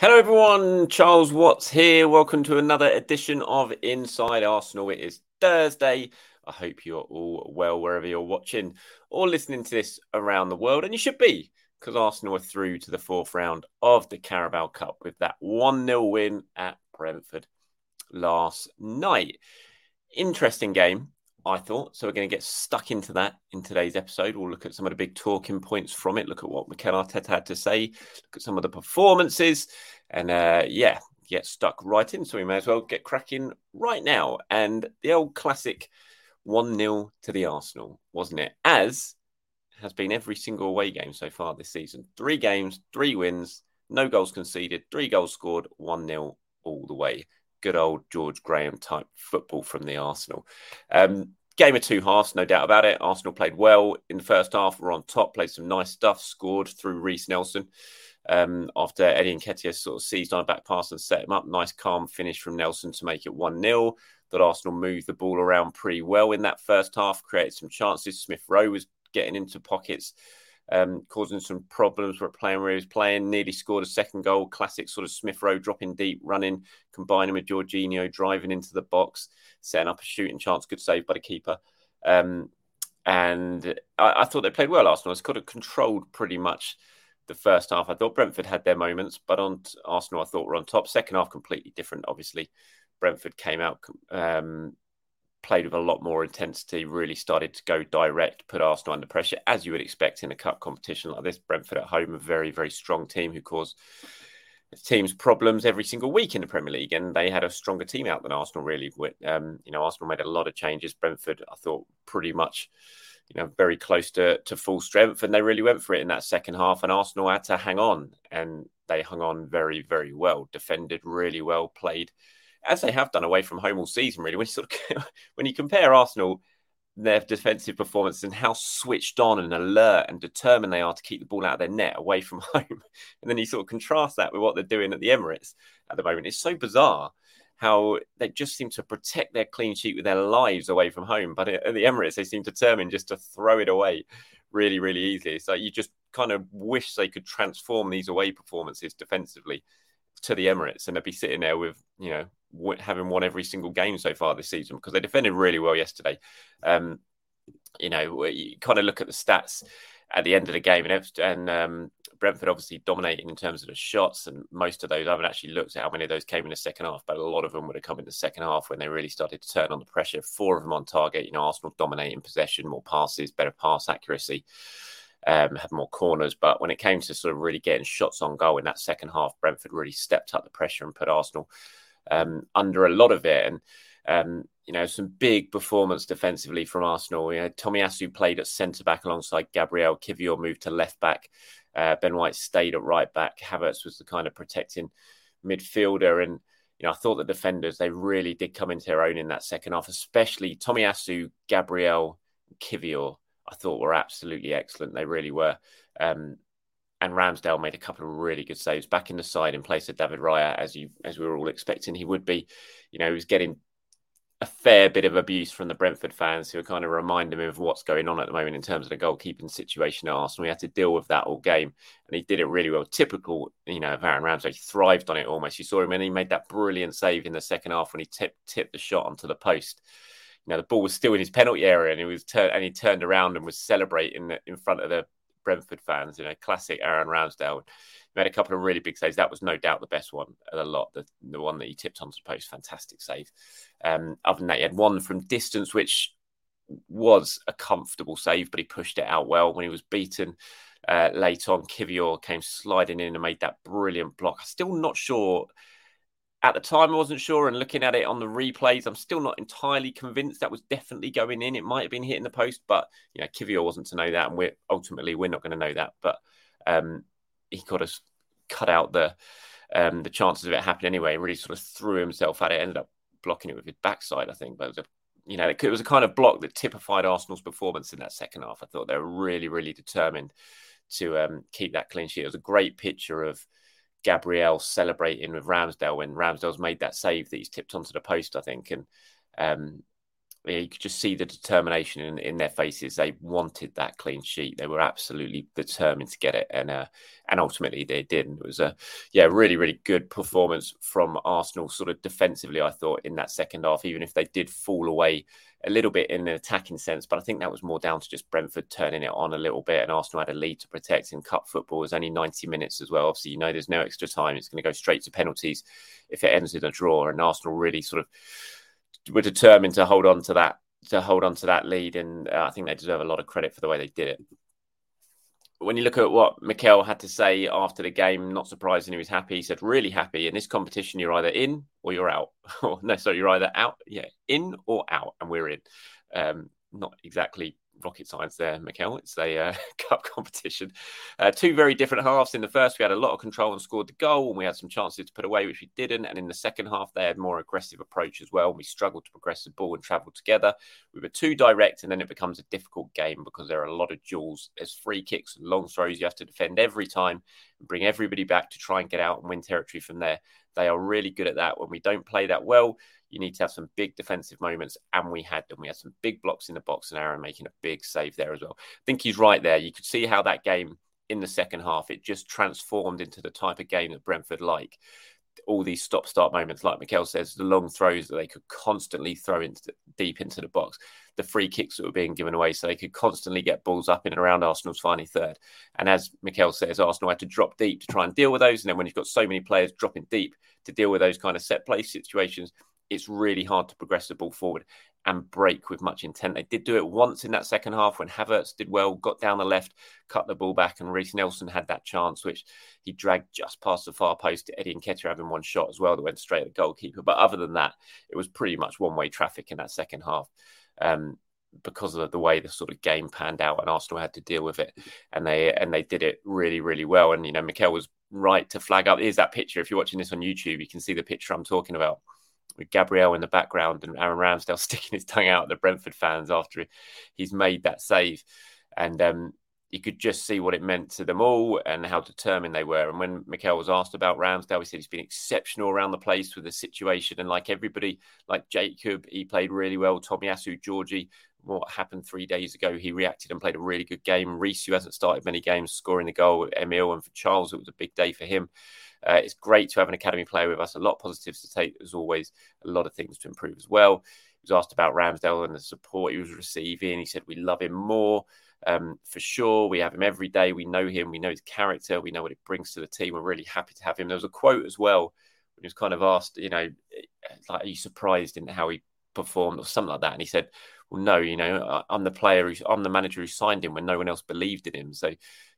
Hello, everyone. Charles Watts here. Welcome to another edition of Inside Arsenal. It is Thursday. I hope you're all well wherever you're watching or listening to this around the world. And you should be, because Arsenal are through to the fourth round of the Carabao Cup with that 1 0 win at Brentford last night. Interesting game. I thought. So we're going to get stuck into that in today's episode. We'll look at some of the big talking points from it, look at what Mikel Arteta had to say, look at some of the performances, and uh, yeah, get stuck right in. So we may as well get cracking right now. And the old classic 1 0 to the Arsenal, wasn't it? As has been every single away game so far this season. Three games, three wins, no goals conceded, three goals scored, 1 0 all the way good old George Graham type football from the Arsenal. Um, game of two halves, no doubt about it. Arsenal played well in the first half, were on top, played some nice stuff, scored through Reiss Nelson. Um, after Eddie and Nketiah sort of seized on a back pass and set him up. Nice, calm finish from Nelson to make it 1 0. That Arsenal moved the ball around pretty well in that first half, created some chances. Smith Rowe was getting into pockets um, causing some problems for playing where he was playing. Nearly scored a second goal. Classic sort of Smith Rowe dropping deep, running, combining with Jorginho driving into the box, setting up a shooting chance. Good save by the keeper. Um, and I, I, thought they played well. Arsenal has kind of controlled pretty much the first half. I thought Brentford had their moments, but on Arsenal, I thought were on top. Second half, completely different. Obviously, Brentford came out um, played with a lot more intensity, really started to go direct, put Arsenal under pressure, as you would expect in a cup competition like this. Brentford at home, a very, very strong team who cause teams problems every single week in the Premier League, and they had a stronger team out than Arsenal. Really, um, you know, Arsenal made a lot of changes. Brentford, I thought, pretty much, you know, very close to to full strength, and they really went for it in that second half. And Arsenal had to hang on, and they hung on very, very well. Defended really well, played as they have done away from home all season, really. When you sort of when you compare Arsenal, their defensive performance and how switched on and alert and determined they are to keep the ball out of their net away from home, and then you sort of contrast that with what they're doing at the Emirates at the moment. It's so bizarre how they just seem to protect their clean sheet with their lives away from home, but at the Emirates they seem determined just to throw it away really, really easily. So you just kind of wish they could transform these away performances defensively to the Emirates, and they'd be sitting there with you know having won every single game so far this season because they defended really well yesterday. Um, you know, you kind of look at the stats at the end of the game, and, and um, Brentford obviously dominating in terms of the shots, and most of those I haven't actually looked at how many of those came in the second half, but a lot of them would have come in the second half when they really started to turn on the pressure. Four of them on target. You know, Arsenal dominating possession, more passes, better pass accuracy. Um, had more corners, but when it came to sort of really getting shots on goal in that second half, Brentford really stepped up the pressure and put Arsenal um, under a lot of it. And um, you know, some big performance defensively from Arsenal. You know, Tomiyasu played at centre back alongside Gabriel. Kiwior moved to left back. Uh, ben White stayed at right back. Havertz was the kind of protecting midfielder. And, you know, I thought the defenders, they really did come into their own in that second half, especially Tomiyasu, Gabriel, Kiwior, I thought were absolutely excellent. They really were. Um, and Ramsdale made a couple of really good saves back in the side in place of David Raya, as you as we were all expecting he would be. You know, he was getting a fair bit of abuse from the Brentford fans who are kind of reminding him of what's going on at the moment in terms of the goalkeeping situation at Arsenal. We had to deal with that all game, and he did it really well. Typical, you know, of Aaron Ramsey. He thrived on it almost. You saw him, and he made that brilliant save in the second half when he tipped tipped the shot onto the post. You know, the ball was still in his penalty area, and he was tur- and he turned around and was celebrating in front of the Brentford fans. You know, classic Aaron Ramsdale. Made a couple of really big saves. That was no doubt the best one of the lot. The, the one that he tipped onto the post, fantastic save. Um, other than that, he had one from distance, which was a comfortable save, but he pushed it out well when he was beaten. Uh, late on, Kiwior came sliding in and made that brilliant block. I'm still not sure. At the time, I wasn't sure, and looking at it on the replays, I'm still not entirely convinced that was definitely going in. It might have been hitting the post, but you know, Kiwior wasn't to know that, and we're ultimately we're not going to know that. But um, he got us cut out the um, the chances of it happening anyway. Really sort of threw himself at it. Ended up blocking it with his backside, I think. But it was a you know it was a kind of block that typified Arsenal's performance in that second half. I thought they were really really determined to um, keep that clean sheet. It was a great picture of Gabriel celebrating with Ramsdale when Ramsdale's made that save that he's tipped onto the post, I think, and um, you could just see the determination in, in their faces. They wanted that clean sheet. They were absolutely determined to get it, and uh, and ultimately they did. And it was a yeah, really really good performance from Arsenal, sort of defensively. I thought in that second half, even if they did fall away a little bit in an attacking sense, but I think that was more down to just Brentford turning it on a little bit, and Arsenal had a lead to protect. In cup football, was only ninety minutes as well. Obviously, you know there's no extra time. It's going to go straight to penalties if it ends in a draw, and Arsenal really sort of were determined to hold on to that to hold on to that lead, and uh, I think they deserve a lot of credit for the way they did it. When you look at what Mikel had to say after the game, not surprising he was happy. He said, "Really happy in this competition. You're either in or you're out. no, sorry, you're either out, yeah, in or out, and we're in." Um, not exactly rocket science there, Mikel. It's a uh, cup competition. Uh, two very different halves. In the first, we had a lot of control and scored the goal, and we had some chances to put away, which we didn't. And in the second half, they had more aggressive approach as well. We struggled to progress the ball and travel together. We were too direct, and then it becomes a difficult game because there are a lot of duels. There's free kicks and long throws. You have to defend every time and bring everybody back to try and get out and win territory from there. They are really good at that. When we don't play that well, you need to have some big defensive moments, and we had them. We had some big blocks in the box, and Aaron making a big save there as well. I think he's right there. You could see how that game in the second half it just transformed into the type of game that Brentford like. All these stop-start moments, like Mikel says, the long throws that they could constantly throw into deep into the box, the free kicks that were being given away, so they could constantly get balls up in and around Arsenal's final third. And as Mikel says, Arsenal had to drop deep to try and deal with those. And then when you've got so many players dropping deep to deal with those kind of set play situations, it's really hard to progress the ball forward and break with much intent. They did do it once in that second half when Havertz did well, got down the left, cut the ball back, and Reiss Nelson had that chance, which he dragged just past the far post. Eddie Nketiah having one shot as well that went straight at the goalkeeper. But other than that, it was pretty much one way traffic in that second half. Um, because of the way the sort of game panned out and Arsenal had to deal with it and they and they did it really really well and you know Mikel was right to flag up here's that picture if you're watching this on YouTube you can see the picture I'm talking about with Gabriel in the background and Aaron Ramsdale sticking his tongue out at the Brentford fans after he's made that save. And um, you could just see what it meant to them all and how determined they were. And when Mikel was asked about Ramsdale, he said he's been exceptional around the place with the situation. And like everybody, like Jacob, he played really well. Tomiyasu, Georgie, what happened three days ago, he reacted and played a really good game. Reiss, who hasn't started many games, scoring the goal. Emile and for Charles, it was a big day for him. Uh, it's great to have an academy player with us. A lot of positives to take. There's always a lot of things to improve as well. He was asked about Ramsdale and the support he was receiving. He said, We love him more. Um, for sure, we have him every day. We know him. We know his character. We know what it brings to the team. We're really happy to have him. There was a quote as well when he was kind of asked, you know, like, are you surprised in how he performed or something like that? And he said, well, no, you know, I'm the player, who, I'm the manager who signed him when no one else believed in him. So,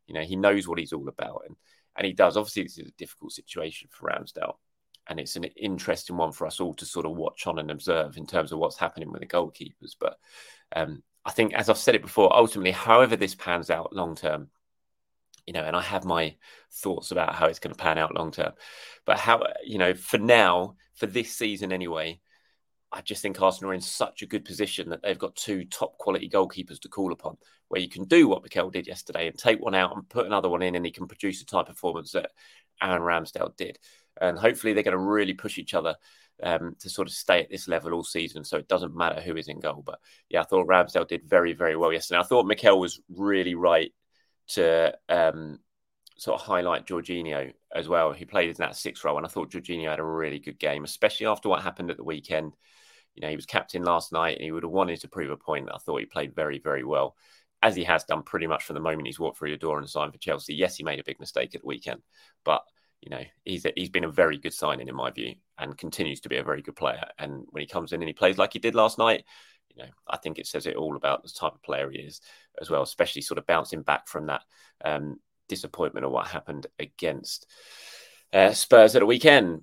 you know, he knows what he's all about. And and he does. Obviously, this is a difficult situation for Ramsdale. and it's an interesting one for us all to sort of watch on and observe in terms of what's happening with the goalkeepers. But um, I think, as I've said it before, ultimately, however this pans out long term, you know, and I have my thoughts about how it's going to pan out long term. But how, you know, for now, for this season anyway, I just think Arsenal are in such a good position that they've got two top quality goalkeepers to call upon, where you can do what Mikel did yesterday and take one out and put another one in, and he can produce the type of performance that Aaron Ramsdale did. And hopefully, they're going to really push each other um, to sort of stay at this level all season. So it doesn't matter who is in goal. But yeah, I thought Ramsdale did very, very well yesterday. I thought Mikel was really right to um, sort of highlight Jorginho as well. He played in that six role, and I thought Jorginho had a really good game, especially after what happened at the weekend. You know, he was captain last night and he would have wanted to prove a point. I thought he played very, very well, as he has done pretty much from the moment he's walked through the door and signed for Chelsea. Yes, he made a big mistake at the weekend, but you know, he's a, he's been a very good signing in my view, and continues to be a very good player. And when he comes in and he plays like he did last night, you know, I think it says it all about the type of player he is as well, especially sort of bouncing back from that um, disappointment of what happened against uh, Spurs at the weekend.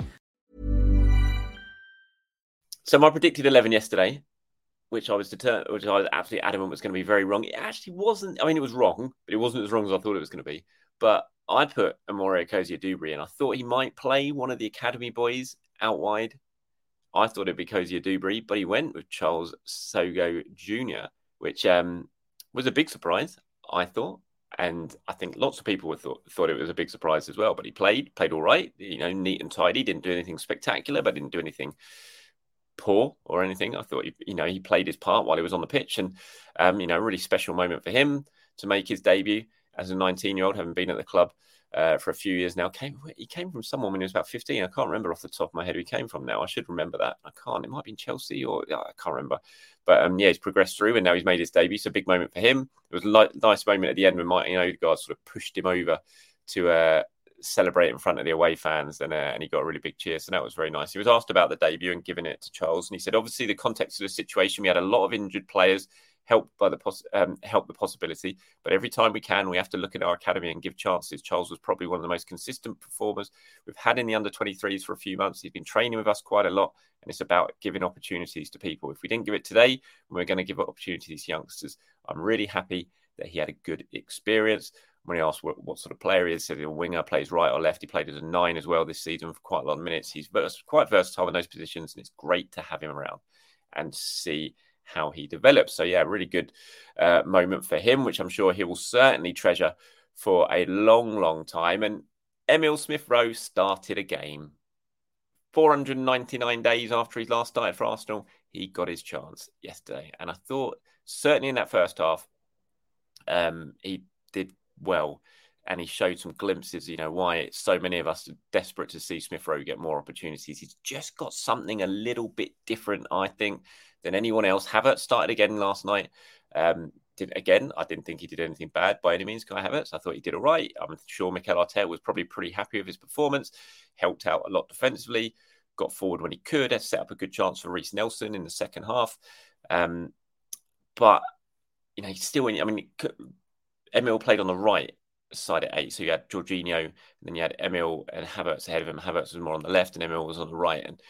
So my predicted eleven yesterday, which I was determined, which I was absolutely adamant was going to be very wrong. It actually wasn't. I mean, it was wrong, but it wasn't as wrong as I thought it was going to be. But I put Amario Cozier-Duberry, and I thought he might play one of the academy boys out wide. I thought it'd be Cozier-Duberry, but he went with Charles Sagoe Jr., which um, was a big surprise. I thought, and I think lots of people thought thought it was a big surprise as well. But he played, played all right. You know, neat and tidy. Didn't do anything spectacular, but didn't do anything poor or anything. I thought, you know, he played his part while he was on the pitch, and um, you know, really special moment for him to make his debut as a 19 year old, having been at the club uh, for a few years now. Came he came from someone when he was about 15. I can't remember off the top of my head who he came from now. I should remember that. I can't. It might be Chelsea or I can't remember. But um, yeah, he's progressed through and now he's made his debut. A big moment for him. It was a nice moment at the end when my you Martin Odegaard sort of pushed him over to uh, celebrate in front of the away fans, and, uh, and he got a really big cheer. So that was very nice. He was asked about the debut and giving it to Charles, and he said, obviously, the context of the situation, we had a lot of injured players. Helped by the um, help the possibility, but every time we can, we have to look at our academy and give chances. Charles was probably one of the most consistent performers we've had in the under 23s for a few months. He's been training with us quite a lot, and it's about giving opportunities to people. If we didn't give it today, we're going to give opportunities to youngsters. I'm really happy that he had a good experience when he asked what, what, sort of player he is, said he's a winger, plays right or left. He played as a nine as well this season for quite a lot of minutes. He's quite versatile in those positions, and it's great to have him around and see how he develops. So, yeah, really good uh, moment for him, which I'm sure he will certainly treasure for a long, long time. And Emile Smith Rowe started a game 499 days after he last started for Arsenal. He got his chance yesterday. And I thought, certainly in that first half, um, he did well. And he showed some glimpses, you know, why so many of us are desperate to see Smith Rowe get more opportunities. He's just got something a little bit different, I think, than anyone else. Havertz started again last night. Um, did again, I didn't think he did anything bad by any means, Kai Havertz. I thought he did all right. I'm sure Mikel Arteta was probably pretty happy with his performance, helped out a lot defensively, got forward when he could, set up a good chance for Reiss Nelson in the second half. Um, but, you know, he's still in, I mean, Emile played on the right side at eight. So you had Jorginho, and then you had Emile and Havertz ahead of him. Havertz was more on the left, and Emile was on the right. And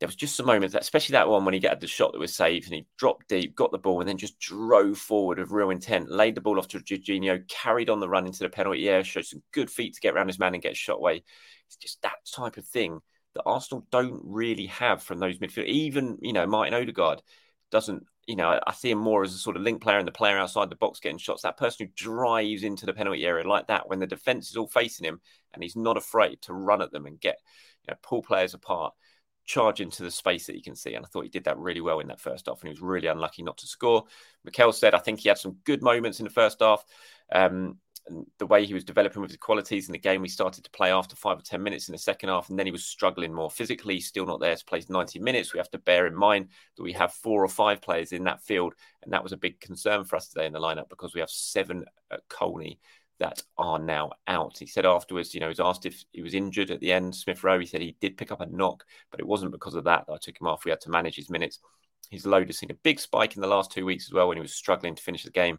there was just some moments, especially that one when he got the shot that was saved and he dropped deep, got the ball, and then just drove forward with real intent, laid the ball off to Jorginho, carried on the run into the penalty area, showed some good feet to get around his man and get shot away. It's just that type of thing that Arsenal don't really have from those midfield. Even, you know, Martin Odegaard doesn't, you know, I see him more as a sort of link player and the player outside the box getting shots. That person who drives into the penalty area like that when the defence is all facing him and he's not afraid to run at them and get, you know, pull players apart charge into the space that you can see. And I thought he did that really well in that first half, and he was really unlucky not to score. Mikel said, I think he had some good moments in the first half. Um, the way he was developing with his qualities in the game, we started to play after five or 10 minutes in the second half, and then he was struggling more physically, still not there to play 90 minutes. We have to bear in mind that we have four or five players in that field, and that was a big concern for us today in the lineup because we have seven at Colney that are now out. He said afterwards, you know, he was asked if he was injured at the end. Smith Rowe, he said he did pick up a knock, but it wasn't because of that that I took him off. We had to manage his minutes. His load has seen a big spike in the last two weeks as well when he was struggling to finish the game.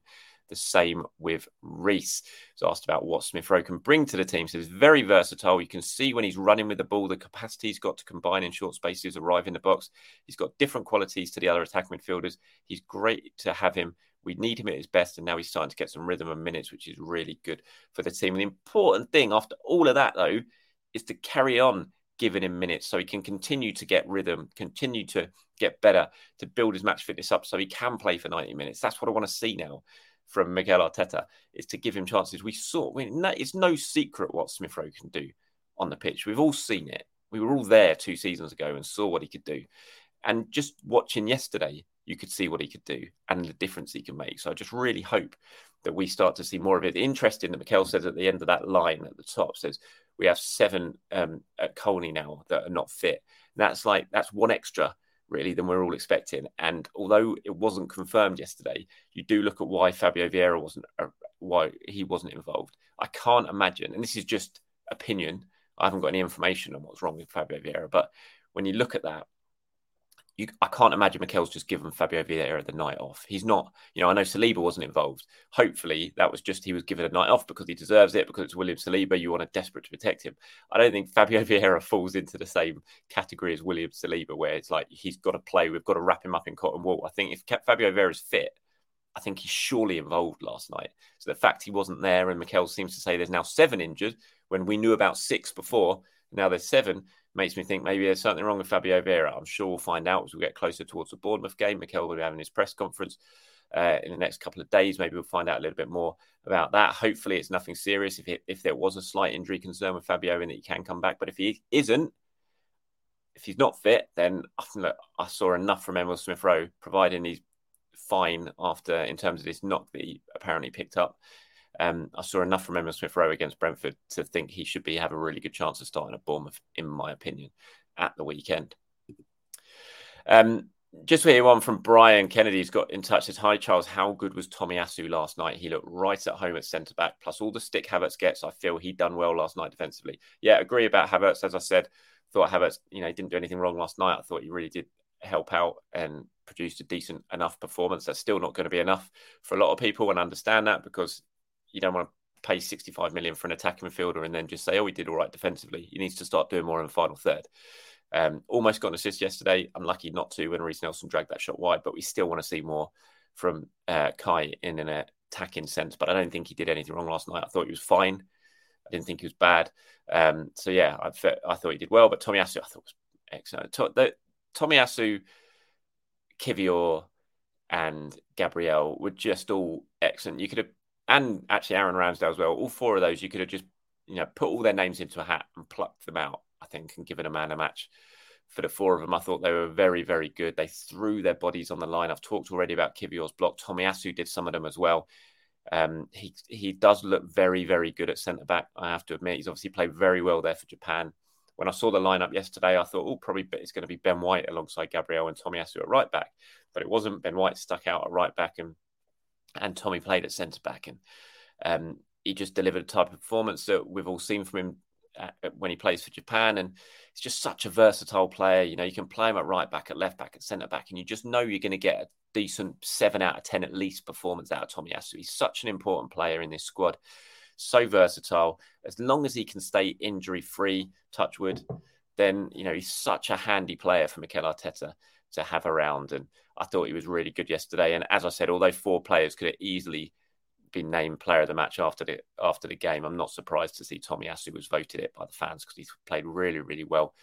The same with Reiss. He was asked about what Smith Rowe can bring to the team. So he's very versatile. You can see when he's running with the ball, the capacity he's got to combine in short spaces, arrive in the box. He's got different qualities to the other attack midfielders. He's great to have him we need him at his best, and now he's starting to get some rhythm and minutes, which is really good for the team. And the important thing after all of that, though, is to carry on giving him minutes so he can continue to get rhythm, continue to get better, to build his match fitness up so he can play for 90 minutes. That's what I want to see now from Mikel Arteta is to give him chances. We saw it's no secret what Smith Rowe can do on the pitch. We've all seen it. We were all there two seasons ago and saw what he could do. And just watching yesterday, you could see what he could do and the difference he can make. So I just really hope that we start to see more of it. Interesting that Mikel says at the end of that line at the top says we have seven um, at Colney now that are not fit. And that's like that's one extra really than we're all expecting. And although it wasn't confirmed yesterday, you do look at why Fabio Vieira wasn't uh, why he wasn't involved. I can't imagine, and this is just opinion. I haven't got any information on what's wrong with Fabio Vieira, but when you look at that, you, I can't imagine Mikel's just given Fabio Vieira the night off. He's not, you know, I know Saliba wasn't involved. Hopefully that was just he was given a night off because he deserves it, because it's William Saliba. You want to desperate to protect him. I don't think Fabio Vieira falls into the same category as William Saliba, where it's like he's got to play, we've got to wrap him up in cotton wool. I think if Fabio Vieira's fit, I think he's surely involved last night. So the fact he wasn't there, and Mikel seems to say there's now seven injured when we knew about six before, now there's seven makes me think maybe there's something wrong with Fabio Vieira. I'm sure we'll find out as we get closer towards the Bournemouth game. Mikel will be having his press conference uh, in the next couple of days. Maybe we'll find out a little bit more about that. Hopefully, it's nothing serious. If it, if there was a slight injury concern with Fabio and that he can come back, but if he isn't, if he's not fit, then I saw enough from Emile Smith Rowe, providing he's fine after in terms of this knock that he apparently picked up. Um, I saw enough from Emile Smith Rowe against Brentford to think he should be have a really good chance of starting at Bournemouth, in my opinion, at the weekend. Um, just hear one from Brian Kennedy, who's got in touch. Says, "Hi Charles, how good was Tomiyasu last night? He looked right at home at centre back. Plus all the stick Havertz gets, I feel he done well last night defensively. Yeah, agree about Havertz. As I said, thought Havertz, you know, didn't do anything wrong last night. I thought he really did help out and produced a decent enough performance. That's still not going to be enough for a lot of people, and understand that because you don't want to pay 65 million for an attacking midfielder and then just say, oh, he did all right defensively. He needs to start doing more in the final third. Um, almost got an assist yesterday. I'm lucky not to when Reiss Nelson dragged that shot wide, but we still want to see more from uh, Kai in an attacking sense. But I don't think he did anything wrong last night. I thought he was fine. I didn't think he was bad. Um, so yeah, I, I, thought he did well. But Tomiyasu, I thought was excellent. To, Tomiyasu, Kiwior, and Gabriel were just all excellent. You could have and actually Aaron Ramsdale as well. All four of those, you could have just you know put all their names into a hat and plucked them out. I think and given a man a match for the four of them. I thought they were very very good. They threw their bodies on the line. I've talked already about Kiwior's block. Tommy Tomiyasu did some of them as well. Um, he he does look very very good at centre back. I have to admit, he's obviously played very well there for Japan. When I saw the lineup yesterday, I thought, oh, probably it's going to be Ben White alongside Gabriel and Tommy Tomiyasu at right back, but it wasn't. Ben White stuck out at right back and and Tommy played at centre back, and um, he just delivered a type of performance that we've all seen from him at, uh, when he plays for Japan. And he's just such a versatile player. You know, you can play him at right back, at left back, at centre back, and you just know you're going to get a decent seven out of ten at least performance out of Tomiyasu. He's such an important player in this squad. So versatile. As long as he can stay injury free, touchwood, then you know he's such a handy player for Mikel Arteta to have around. And I thought he was really good yesterday. And as I said, although four players could have easily been named player of the match after the after the game, I'm not surprised to see Tomiyasu was voted it by the fans because he's played really, really well.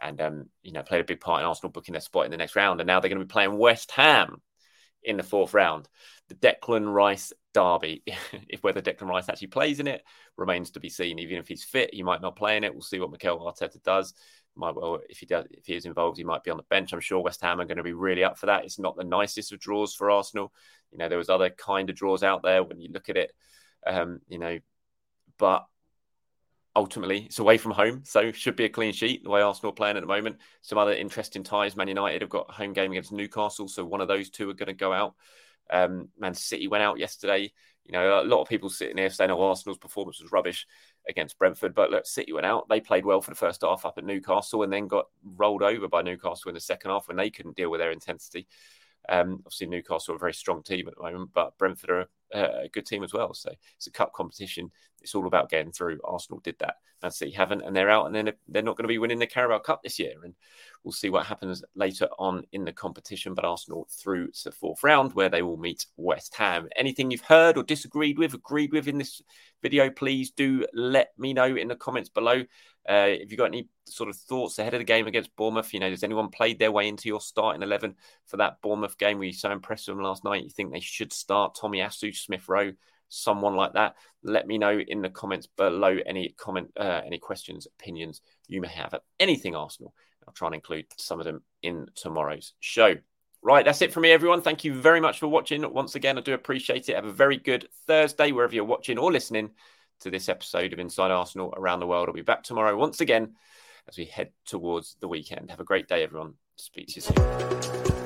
And um, you know, played a big part in Arsenal booking their spot in the next round. And now they're going to be playing West Ham in the fourth round. The Declan Rice derby. if whether Declan Rice actually plays in it remains to be seen. Even if he's fit, he might not play in it. We'll see what Mikel Arteta does. Might well, if he does, if he is involved, he might be on the bench. I'm sure West Ham are going to be really up for that. It's not the nicest of draws for Arsenal. You know, there was other kind of draws out there when you look at it. Um, you know, but ultimately it's away from home, so should be a clean sheet the way Arsenal are playing at the moment. Some other interesting ties. Man United have got home game against Newcastle, so one of those two are going to go out. Um, Man City went out yesterday. You know, a lot of people sitting here saying, "Oh, Arsenal's performance was rubbish against Brentford," but look, City went out. They played well for the first half up at Newcastle, and then got rolled over by Newcastle in the second half when they couldn't deal with their intensity. Um, obviously, Newcastle are a very strong team at the moment, but Brentford are a, a, good team as well. So it's a cup competition. It's all about getting through. Arsenal did that. Man City haven't, and they're out, and then they're not going to be winning the Carabao Cup this year. And we'll see what happens later on in the competition. But Arsenal through to the fourth round, where they will meet West Ham. Anything you've heard or disagreed with, agreed with in this video, please do let me know in the comments below. Uh, if you've got any sort of thoughts ahead of the game against Bournemouth, you know, has anyone played their way into your starting 11 for that Bournemouth game? Were you so impressed with them last night? You think they should start Tomiyasu, Smith Rowe, someone like that? Let me know in the comments below any comment, uh, any questions, opinions you may have of anything Arsenal. I'll try and include some of them in tomorrow's show. Right, that's it for me, everyone. Thank you very much for watching. Once again, I do appreciate it. Have a very good Thursday, wherever you're watching or listening to this episode of Inside Arsenal around the world. I'll be back tomorrow once again as we head towards the weekend. Have a great day, everyone. Speak to you soon.